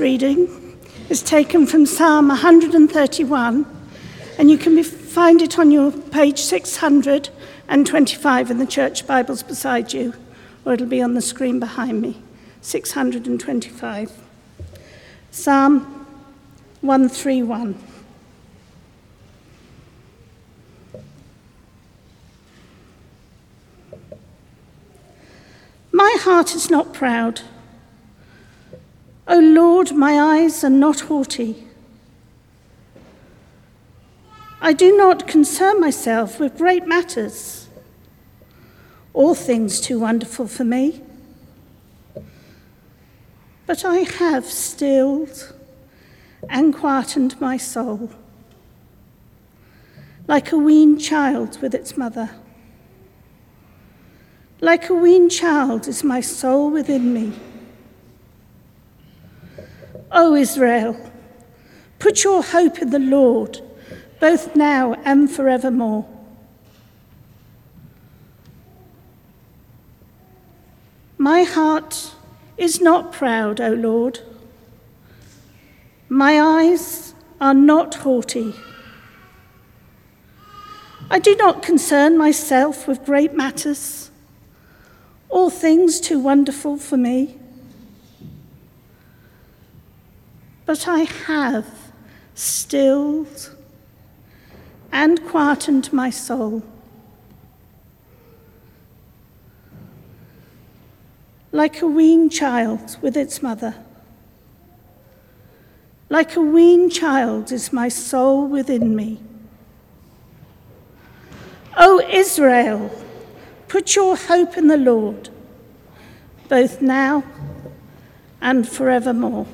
reading is taken from Psalm 131, and you can find it on your page 625 in the church Bibles beside you, or it'll be on the screen behind me. 625. Psalm 131. My heart is not proud. O Lord, my eyes are not haughty. I do not concern myself with great matters, all things too wonderful for me. But I have stilled and quietened my soul, like a weaned child with its mother. Like a weaned child is my soul within me. O Israel, put your hope in the Lord, both now and forevermore. My heart is not proud, O Lord. My eyes are not haughty. I do not concern myself with great matters all things too wonderful for me. But I have stilled and quietened my soul. Like a weaned child with its mother. Like a weaned child is my soul within me. O Israel! Put your hope in the Lord, both now and forevermore.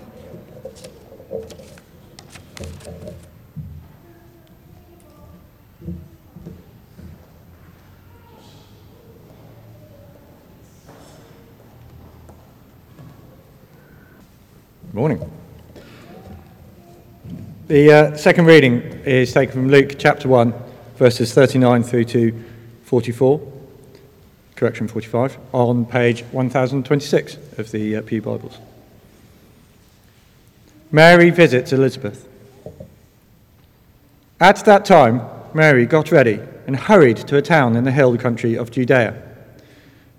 Morning. The uh, second reading is taken from Luke chapter 1, verses 39 through to 44 correction 45, on page 1026 of the uh, Pew Bibles. Mary visits Elizabeth. At that time, Mary got ready and hurried to a town in the hill country of Judea,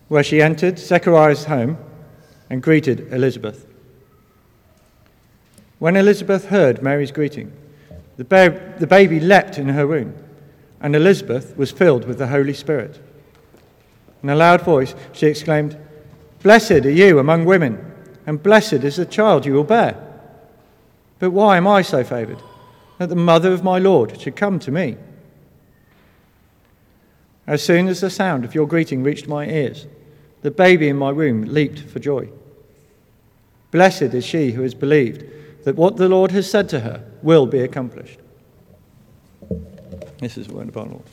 where she entered Zechariah's home and greeted Elizabeth. When Elizabeth heard Mary's greeting, the, ba- the baby leapt in her womb, and Elizabeth was filled with the Holy Spirit. In a loud voice, she exclaimed, Blessed are you among women, and blessed is the child you will bear. But why am I so favored that the mother of my Lord should come to me? As soon as the sound of your greeting reached my ears, the baby in my womb leaped for joy. Blessed is she who has believed that what the Lord has said to her will be accomplished. This is the word of our Lord.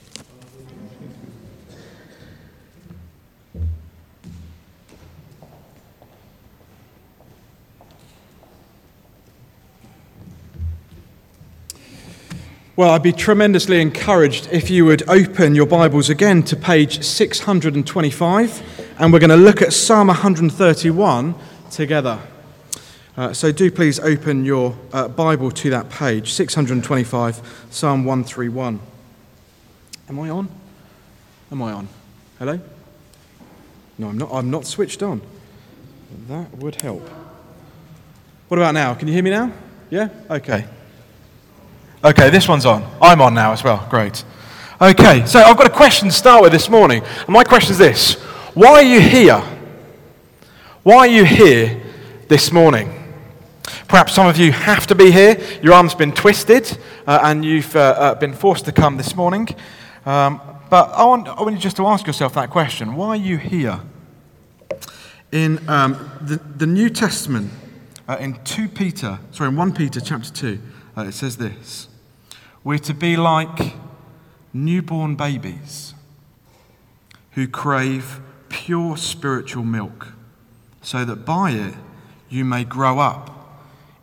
Well, I'd be tremendously encouraged if you would open your Bibles again to page 625, and we're going to look at Psalm 131 together. Uh, so do please open your uh, Bible to that page, 625, Psalm 131. Am I on? Am I on? Hello? No, I'm not. I'm not switched on. That would help. What about now? Can you hear me now? Yeah? Okay. Okay, this one's on. I'm on now as well. Great. Okay, so I've got a question to start with this morning. And my question is this Why are you here? Why are you here this morning? Perhaps some of you have to be here. Your arm's been twisted uh, and you've uh, uh, been forced to come this morning. Um, but I want, I want you just to ask yourself that question Why are you here? In um, the, the New Testament, uh, in 2 Peter, sorry, in 1 Peter chapter 2, uh, it says this. We're to be like newborn babies who crave pure spiritual milk, so that by it you may grow up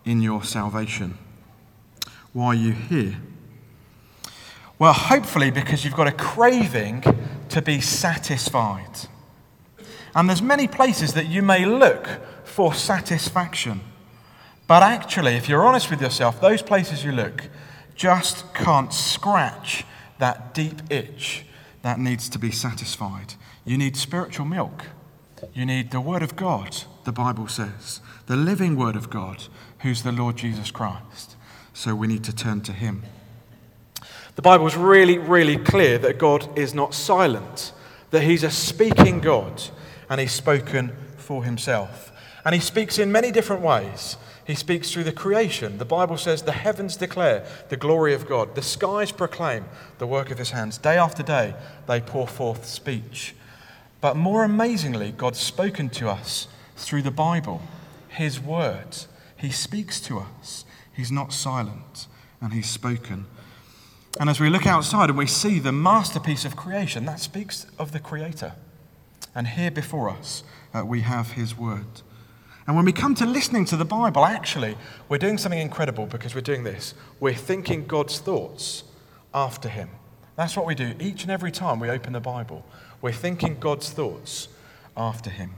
in your salvation. Why are you here? Well, hopefully, because you've got a craving to be satisfied. And there's many places that you may look for satisfaction. But actually, if you're honest with yourself, those places you look just can't scratch that deep itch that needs to be satisfied. You need spiritual milk. You need the Word of God, the Bible says, the living Word of God, who's the Lord Jesus Christ. So we need to turn to Him. The Bible is really, really clear that God is not silent, that He's a speaking God, and He's spoken for Himself. And He speaks in many different ways. He speaks through the creation. The Bible says the heavens declare the glory of God, the skies proclaim the work of his hands. Day after day, they pour forth speech. But more amazingly, God's spoken to us through the Bible, his words. He speaks to us. He's not silent, and he's spoken. And as we look outside and we see the masterpiece of creation, that speaks of the Creator. And here before us, uh, we have his word. And when we come to listening to the Bible, actually, we're doing something incredible because we're doing this. We're thinking God's thoughts after Him. That's what we do each and every time we open the Bible. We're thinking God's thoughts after Him.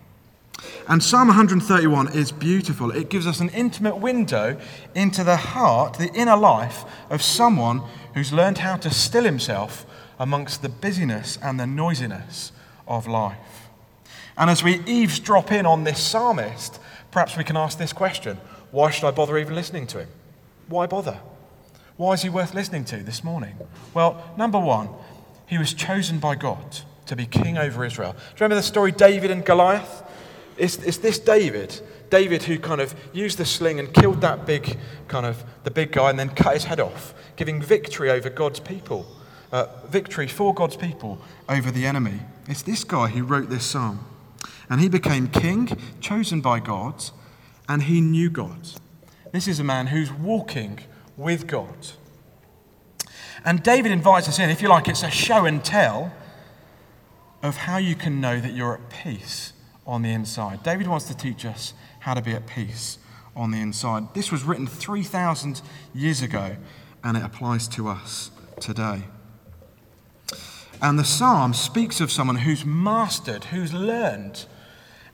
And Psalm 131 is beautiful. It gives us an intimate window into the heart, the inner life of someone who's learned how to still himself amongst the busyness and the noisiness of life. And as we eavesdrop in on this psalmist, Perhaps we can ask this question Why should I bother even listening to him? Why bother? Why is he worth listening to this morning? Well, number one, he was chosen by God to be king over Israel. Do you remember the story David and Goliath? It's, this David, David who kind of used the sling and killed that big kind of the big guy and then cut his head off, giving victory over God's people, uh, victory for God's people over the enemy. It's this guy who wrote this psalm. And he became king, chosen by God, and he knew God. This is a man who's walking with God. And David invites us in, if you like, it's a show and tell of how you can know that you're at peace on the inside. David wants to teach us how to be at peace on the inside. This was written 3,000 years ago, and it applies to us today. And the psalm speaks of someone who's mastered, who's learned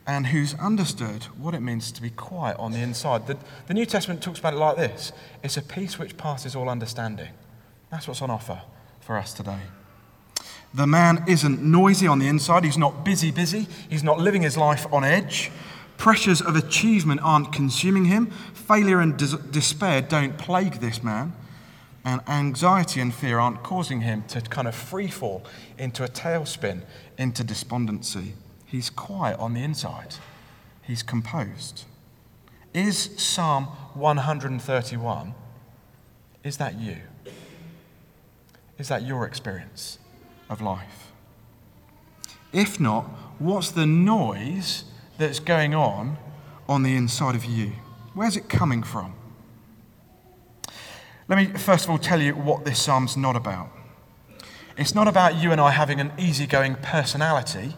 and who's understood what it means to be quiet on the inside. The, the New Testament talks about it like this it's a peace which passes all understanding. That's what's on offer for us today. The man isn't noisy on the inside, he's not busy, busy, he's not living his life on edge. Pressures of achievement aren't consuming him. Failure and des- despair don't plague this man. And anxiety and fear aren't causing him to kind of free fall into a tailspin, into despondency. He's quiet on the inside, he's composed. Is Psalm 131, is that you? Is that your experience of life? If not, what's the noise that's going on on the inside of you? Where's it coming from? Let me first of all tell you what this psalm's not about. It's not about you and I having an easygoing personality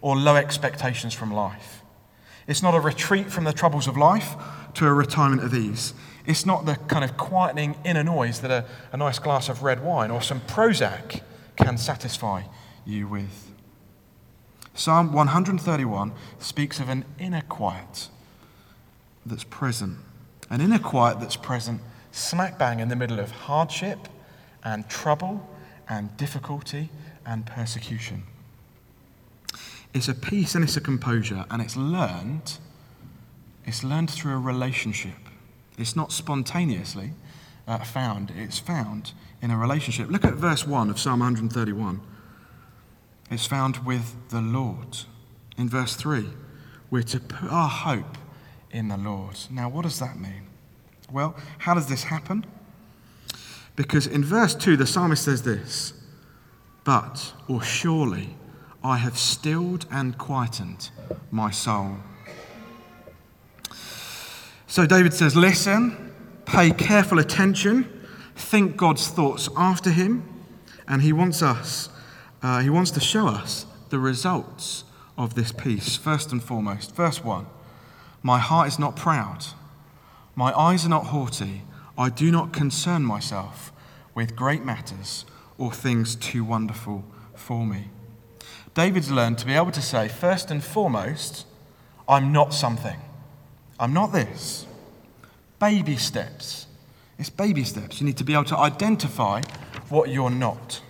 or low expectations from life. It's not a retreat from the troubles of life to a retirement of ease. It's not the kind of quietening inner noise that a, a nice glass of red wine or some Prozac can satisfy you with. Psalm 131 speaks of an inner quiet that's present, an inner quiet that's present smack bang in the middle of hardship and trouble and difficulty and persecution. It's a peace and it's a composure, and it's learned. It's learned through a relationship. It's not spontaneously uh, found, it's found in a relationship. Look at verse 1 of Psalm 131. It's found with the Lord. In verse 3, we're to put our hope in the Lord. Now, what does that mean? Well, how does this happen? Because in verse 2, the psalmist says this But, or surely, I have stilled and quietened my soul. So David says, Listen, pay careful attention, think God's thoughts after him, and he wants us, uh, he wants to show us the results of this peace. First and foremost, verse 1 My heart is not proud, my eyes are not haughty, I do not concern myself with great matters or things too wonderful for me. David's learned to be able to say, first and foremost, I'm not something. I'm not this. Baby steps. It's baby steps. You need to be able to identify what you're not.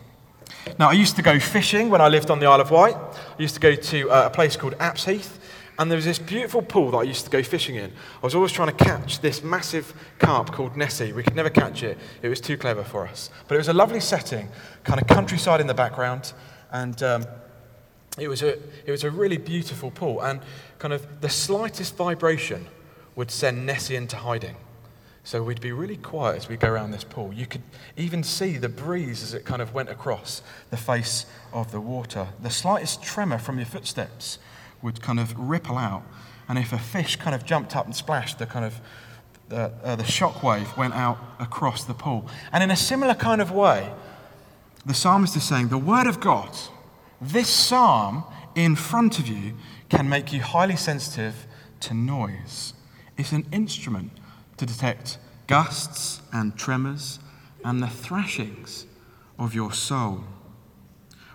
Now, I used to go fishing when I lived on the Isle of Wight. I used to go to uh, a place called Apse Heath, and there was this beautiful pool that I used to go fishing in. I was always trying to catch this massive carp called Nessie. We could never catch it, it was too clever for us. But it was a lovely setting, kind of countryside in the background, and um, it, was a, it was a really beautiful pool. And kind of the slightest vibration would send Nessie into hiding. So we'd be really quiet as we go around this pool. You could even see the breeze as it kind of went across the face of the water. The slightest tremor from your footsteps would kind of ripple out. And if a fish kind of jumped up and splashed, the kind of the, uh, the shock wave went out across the pool. And in a similar kind of way, the psalmist is saying, The word of God, this psalm in front of you, can make you highly sensitive to noise. It's an instrument to detect gusts and tremors and the thrashings of your soul.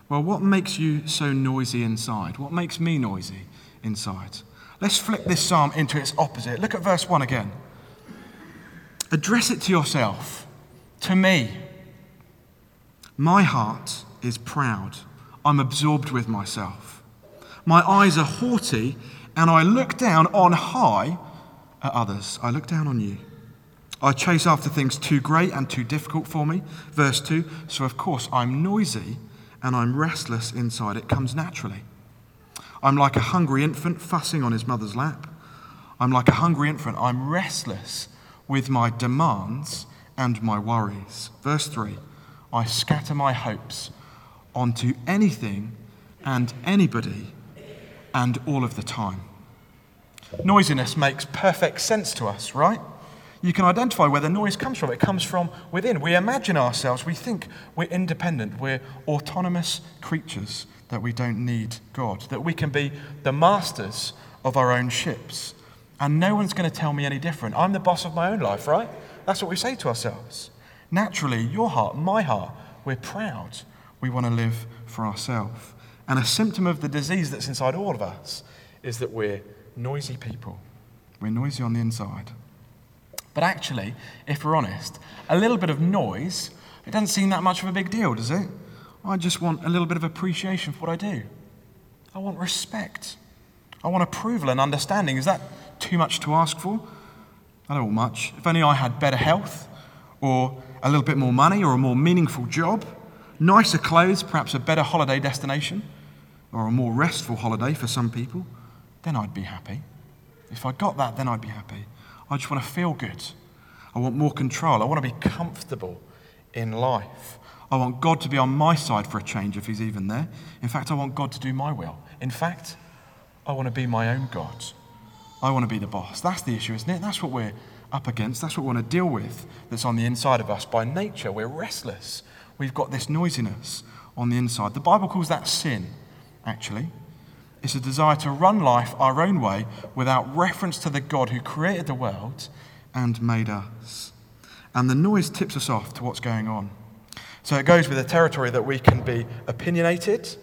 Well, what makes you so noisy inside? What makes me noisy inside? Let's flip this psalm into its opposite. Look at verse 1 again. Address it to yourself, to me. My heart is proud. I'm absorbed with myself. My eyes are haughty, and I look down on high at others. I look down on you. I chase after things too great and too difficult for me. Verse 2 So, of course, I'm noisy and I'm restless inside. It comes naturally. I'm like a hungry infant fussing on his mother's lap. I'm like a hungry infant. I'm restless with my demands and my worries. Verse 3 I scatter my hopes onto anything and anybody and all of the time. Noisiness makes perfect sense to us, right? You can identify where the noise comes from. It comes from within. We imagine ourselves, we think we're independent, we're autonomous creatures, that we don't need God, that we can be the masters of our own ships. And no one's going to tell me any different. I'm the boss of my own life, right? That's what we say to ourselves. Naturally, your heart, my heart, we're proud. We want to live for ourselves. And a symptom of the disease that's inside all of us is that we're noisy people. We're noisy on the inside. But actually, if we're honest, a little bit of noise, it doesn't seem that much of a big deal, does it? I just want a little bit of appreciation for what I do. I want respect. I want approval and understanding. Is that too much to ask for? I don't want much. If only I had better health, or a little bit more money, or a more meaningful job, nicer clothes, perhaps a better holiday destination, or a more restful holiday for some people then I'd be happy. If I got that, then I'd be happy. I just want to feel good. I want more control. I want to be comfortable in life. I want God to be on my side for a change if He's even there. In fact, I want God to do my will. In fact, I want to be my own God. I want to be the boss. That's the issue, isn't it? That's what we're up against. That's what we want to deal with that's on the inside of us. By nature, we're restless. We've got this noisiness on the inside. The Bible calls that sin, actually. It's a desire to run life our own way without reference to the God who created the world and made us. And the noise tips us off to what's going on. So it goes with the territory that we can be opinionated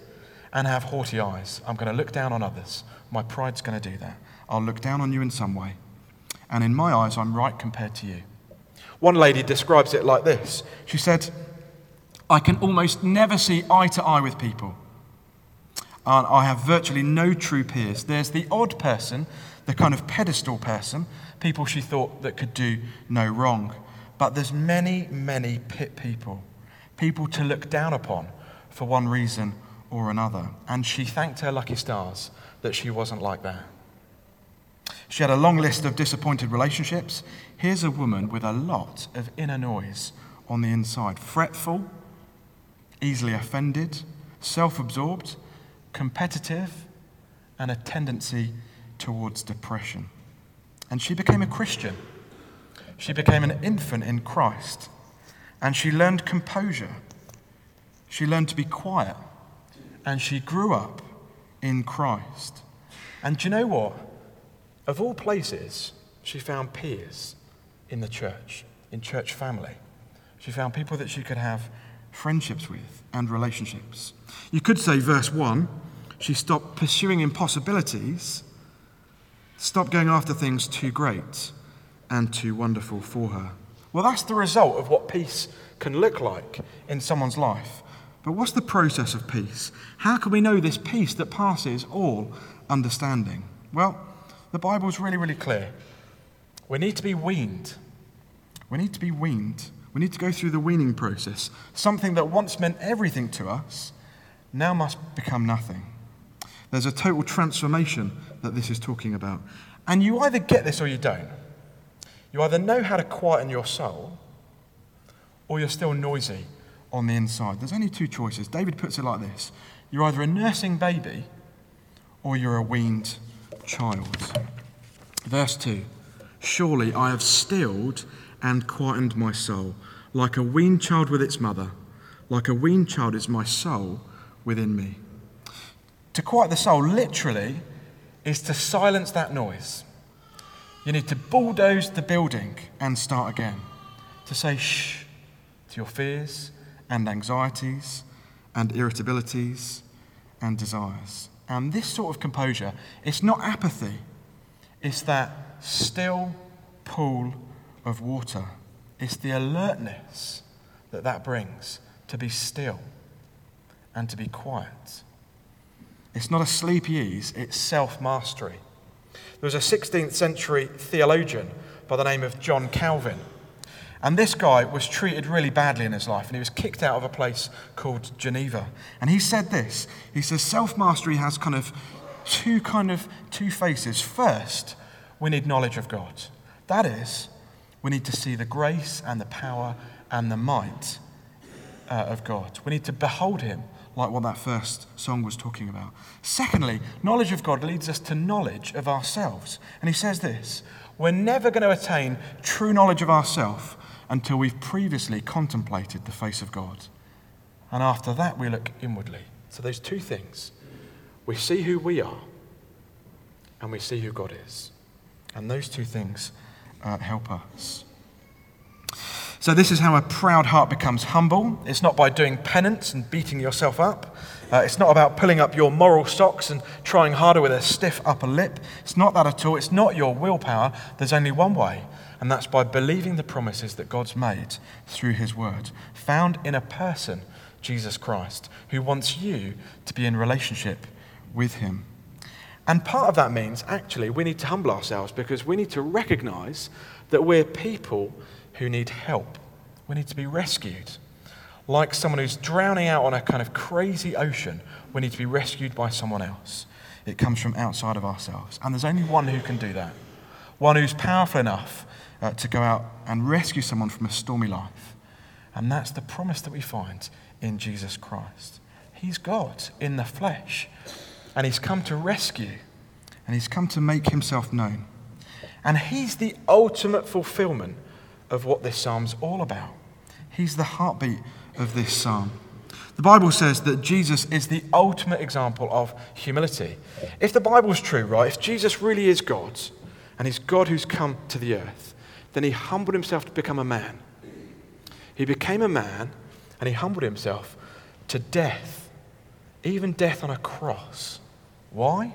and have haughty eyes. I'm going to look down on others. My pride's going to do that. I'll look down on you in some way. And in my eyes, I'm right compared to you. One lady describes it like this She said, I can almost never see eye to eye with people. I have virtually no true peers. There's the odd person, the kind of pedestal person, people she thought that could do no wrong. But there's many, many pit people, people to look down upon for one reason or another. And she thanked her lucky stars that she wasn't like that. She had a long list of disappointed relationships. Here's a woman with a lot of inner noise on the inside fretful, easily offended, self absorbed competitive, and a tendency towards depression. And she became a Christian. She became an infant in Christ. And she learned composure. She learned to be quiet. And she grew up in Christ. And do you know what? Of all places, she found peers in the church, in church family. She found people that she could have friendships with and relationships. You could say, verse 1, she stopped pursuing impossibilities, stopped going after things too great, and too wonderful for her. Well, that's the result of what peace can look like in someone's life. But what's the process of peace? How can we know this peace that passes all understanding? Well, the Bible's really, really clear. We need to be weaned. We need to be weaned. We need to go through the weaning process. Something that once meant everything to us now must become nothing. There's a total transformation that this is talking about. And you either get this or you don't. You either know how to quieten your soul or you're still noisy on the inside. There's only two choices. David puts it like this You're either a nursing baby or you're a weaned child. Verse 2 Surely I have stilled and quietened my soul, like a weaned child with its mother. Like a weaned child is my soul within me. To quiet the soul, literally, is to silence that noise. You need to bulldoze the building and start again. To say shh to your fears and anxieties and irritabilities and desires. And this sort of composure, it's not apathy, it's that still pool of water. It's the alertness that that brings to be still and to be quiet. It's not a sleepy ease, it's self mastery. There was a 16th century theologian by the name of John Calvin. And this guy was treated really badly in his life, and he was kicked out of a place called Geneva. And he said this He says, self mastery has kind of two kind of two faces. First, we need knowledge of God. That is, we need to see the grace and the power and the might uh, of God. We need to behold him like what that first song was talking about. Secondly, knowledge of God leads us to knowledge of ourselves. And he says this we're never going to attain true knowledge of ourselves until we've previously contemplated the face of God. And after that, we look inwardly. So there's two things we see who we are, and we see who God is. And those two things uh, help us. So, this is how a proud heart becomes humble. It's not by doing penance and beating yourself up. Uh, it's not about pulling up your moral socks and trying harder with a stiff upper lip. It's not that at all. It's not your willpower. There's only one way, and that's by believing the promises that God's made through His Word, found in a person, Jesus Christ, who wants you to be in relationship with Him. And part of that means actually we need to humble ourselves because we need to recognize that we're people who need help. We need to be rescued. Like someone who's drowning out on a kind of crazy ocean, we need to be rescued by someone else. It comes from outside of ourselves. And there's only one who can do that one who's powerful enough uh, to go out and rescue someone from a stormy life. And that's the promise that we find in Jesus Christ. He's God in the flesh, and He's come to rescue, and He's come to make Himself known. And He's the ultimate fulfillment of what this psalm's all about. He's the heartbeat of this psalm. The Bible says that Jesus is the ultimate example of humility. If the Bible's true, right, if Jesus really is God, and he's God who's come to the earth, then he humbled himself to become a man. He became a man and he humbled himself to death, even death on a cross. Why?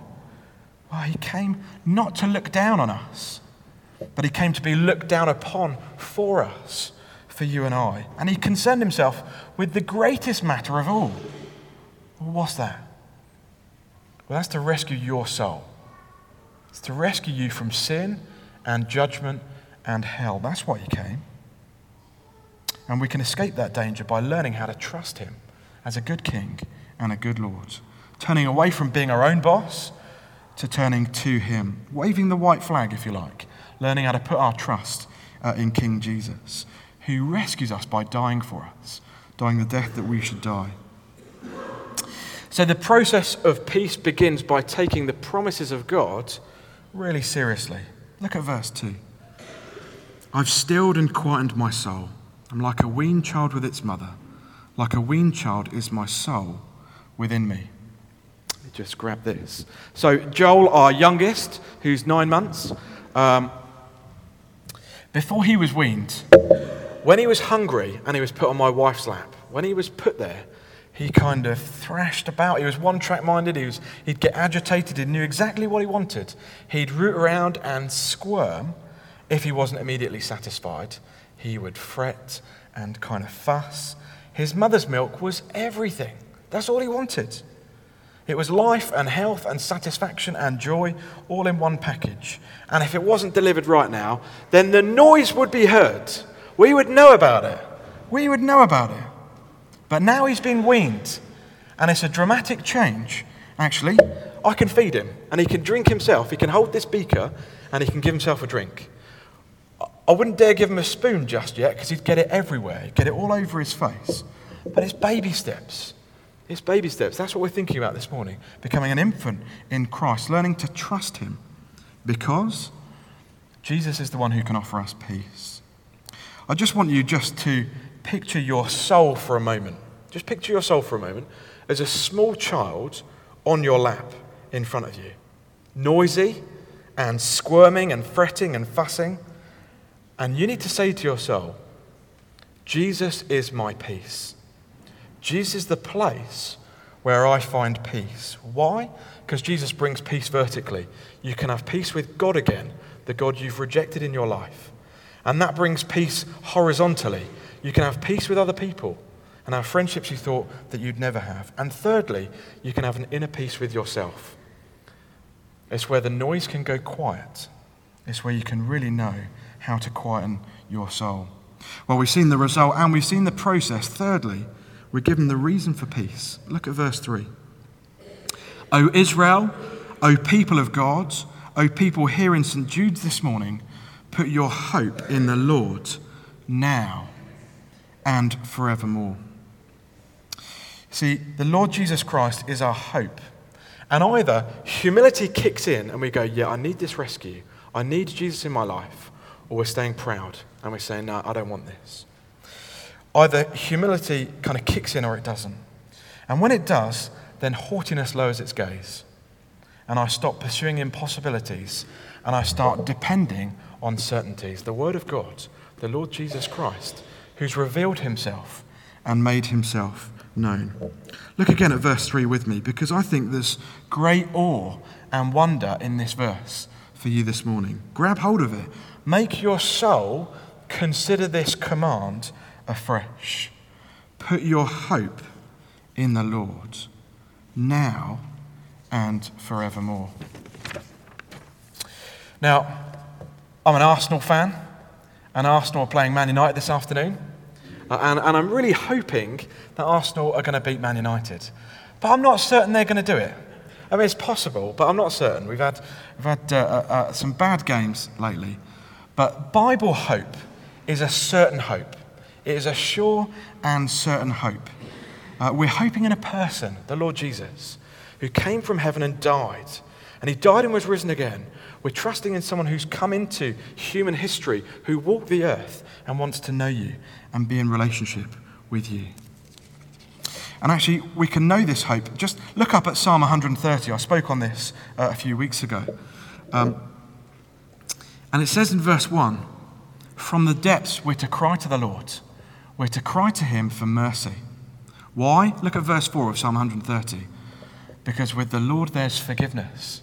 Well, he came not to look down on us, but he came to be looked down upon for us, for you and I. And he concerned himself with the greatest matter of all. What's that? Well, that's to rescue your soul. It's to rescue you from sin and judgment and hell. That's why he came. And we can escape that danger by learning how to trust him as a good king and a good Lord. Turning away from being our own boss to turning to him. Waving the white flag, if you like learning how to put our trust uh, in King Jesus, who rescues us by dying for us, dying the death that we should die. So the process of peace begins by taking the promises of God really seriously. Look at verse 2. I've stilled and quietened my soul. I'm like a weaned child with its mother. Like a weaned child is my soul within me. Just grab this. So, Joel, our youngest, who's nine months, um, before he was weaned, when he was hungry and he was put on my wife's lap, when he was put there, he kind of thrashed about. He was one track minded. He was, he'd get agitated. He knew exactly what he wanted. He'd root around and squirm if he wasn't immediately satisfied, he would fret and kind of fuss. His mother's milk was everything. That's all he wanted. It was life and health and satisfaction and joy all in one package. And if it wasn't delivered right now, then the noise would be heard. We would know about it. We would know about it. But now he's been weaned, and it's a dramatic change. Actually, I can feed him, and he can drink himself. He can hold this beaker, and he can give himself a drink. I wouldn't dare give him a spoon just yet because he'd get it everywhere, he'd get it all over his face. But it's baby steps. It's baby steps. That's what we're thinking about this morning. Becoming an infant in Christ, learning to trust him because Jesus is the one who can offer us peace. I just want you just to picture your soul for a moment. Just picture your soul for a moment as a small child on your lap in front of you, noisy and squirming and fretting and fussing. And you need to say to your soul, Jesus is my peace. Jesus is the place where I find peace. Why? Because Jesus brings peace vertically. You can have peace with God again, the God you've rejected in your life. And that brings peace horizontally. You can have peace with other people and have friendships you thought that you'd never have. And thirdly, you can have an inner peace with yourself. It's where the noise can go quiet. It's where you can really know how to quieten your soul. Well, we've seen the result and we've seen the process. Thirdly, we're given the reason for peace. Look at verse 3. O Israel, O people of God, O people here in St. Jude's this morning, put your hope in the Lord now and forevermore. See, the Lord Jesus Christ is our hope. And either humility kicks in and we go, Yeah, I need this rescue. I need Jesus in my life or we're staying proud and we're saying, No, I don't want this. Either humility kind of kicks in or it doesn't. And when it does, then haughtiness lowers its gaze. And I stop pursuing impossibilities and I start depending on certainties. The Word of God, the Lord Jesus Christ, who's revealed himself and made himself known. Look again at verse 3 with me because I think there's great awe and wonder in this verse for you this morning. Grab hold of it Make your soul consider this command afresh. Put your hope in the Lord now and forevermore. Now, I'm an Arsenal fan, and Arsenal are playing Man United this afternoon. Uh, and, and I'm really hoping that Arsenal are going to beat Man United. But I'm not certain they're going to do it. I mean, it's possible, but I'm not certain. We've had, we've had uh, uh, uh some bad games lately. But Bible hope is a certain hope, it is a sure and certain hope. Uh, we're hoping in a person, the Lord Jesus, who came from heaven and died. And he died and was risen again. We're trusting in someone who's come into human history, who walked the earth and wants to know you and be in relationship with you. And actually, we can know this hope. Just look up at Psalm 130. I spoke on this uh, a few weeks ago. Um, and it says in verse 1 From the depths we're to cry to the Lord, we're to cry to him for mercy. Why? Look at verse 4 of Psalm 130. Because with the Lord there's forgiveness.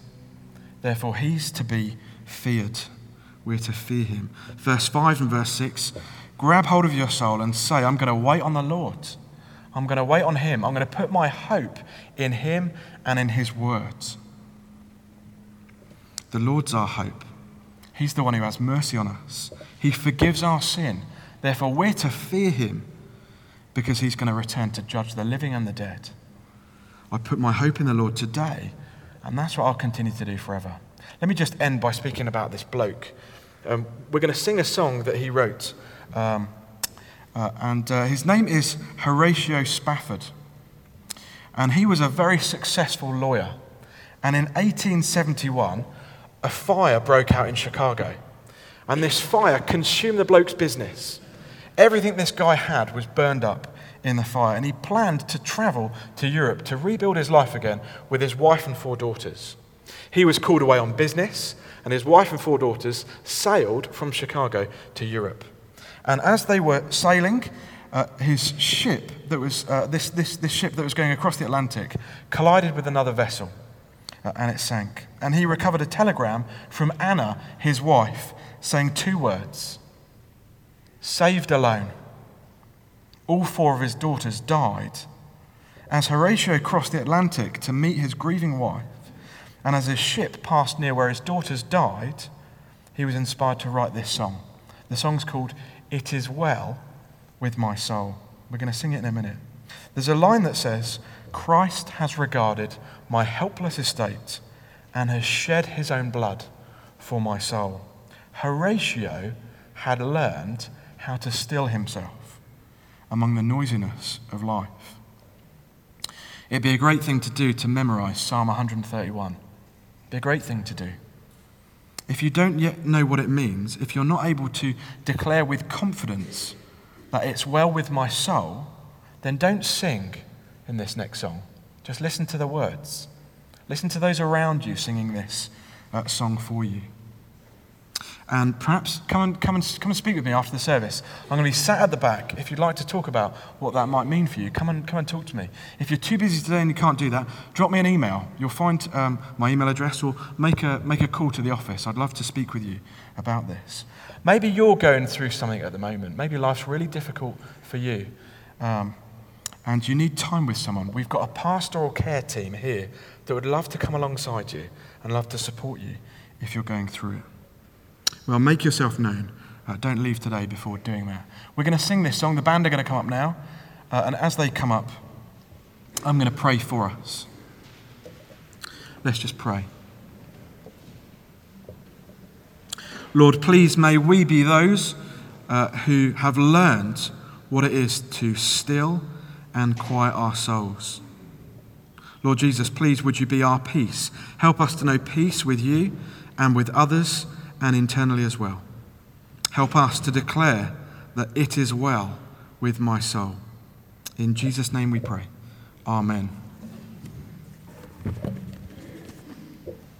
Therefore, he's to be feared. We're to fear him. Verse 5 and verse 6 grab hold of your soul and say, I'm going to wait on the Lord. I'm going to wait on him. I'm going to put my hope in him and in his words. The Lord's our hope. He's the one who has mercy on us. He forgives our sin. Therefore, we're to fear him because he's going to return to judge the living and the dead. I put my hope in the Lord today, and that's what I'll continue to do forever. Let me just end by speaking about this bloke. Um, we're going to sing a song that he wrote, um, uh, and uh, his name is Horatio Spafford. And he was a very successful lawyer. And in 1871, a fire broke out in Chicago. And this fire consumed the bloke's business. Everything this guy had was burned up in the fire. And he planned to travel to Europe to rebuild his life again with his wife and four daughters. He was called away on business, and his wife and four daughters sailed from Chicago to Europe. And as they were sailing, uh, his ship that was uh, this, this, this ship that was going across the Atlantic collided with another vessel. uh, and it sank. And he recovered a telegram from Anna, his wife, saying two words saved alone. All four of his daughters died. As Horatio crossed the Atlantic to meet his grieving wife, and as his ship passed near where his daughters died, he was inspired to write this song. The song's called It Is Well with My Soul. We're going to sing it in a minute. There's a line that says, Christ has regarded my helpless estate and has shed his own blood for my soul. Horatio had learned how to still himself among the noisiness of life. It'd be a great thing to do to memorize Psalm 131. It'd be a great thing to do. If you don't yet know what it means, if you're not able to declare with confidence that it's well with my soul, then don't sing in this next song. Just listen to the words. Listen to those around you singing this uh, song for you. And perhaps come and, come, and, come and speak with me after the service. I'm going to be sat at the back. If you'd like to talk about what that might mean for you, come and, come and talk to me. If you're too busy today and you can't do that, drop me an email. You'll find um, my email address or make a, make a call to the office. I'd love to speak with you about this. Maybe you're going through something at the moment. Maybe life's really difficult for you. Um, and you need time with someone. We've got a pastoral care team here that would love to come alongside you and love to support you if you're going through it. Well, make yourself known. Uh, don't leave today before doing that. We're going to sing this song. The band are going to come up now. Uh, and as they come up, I'm going to pray for us. Let's just pray. Lord, please may we be those uh, who have learned what it is to still and quiet our souls. Lord Jesus, please would you be our peace? Help us to know peace with you and with others and internally as well. Help us to declare that it is well with my soul. In Jesus' name we pray. Amen.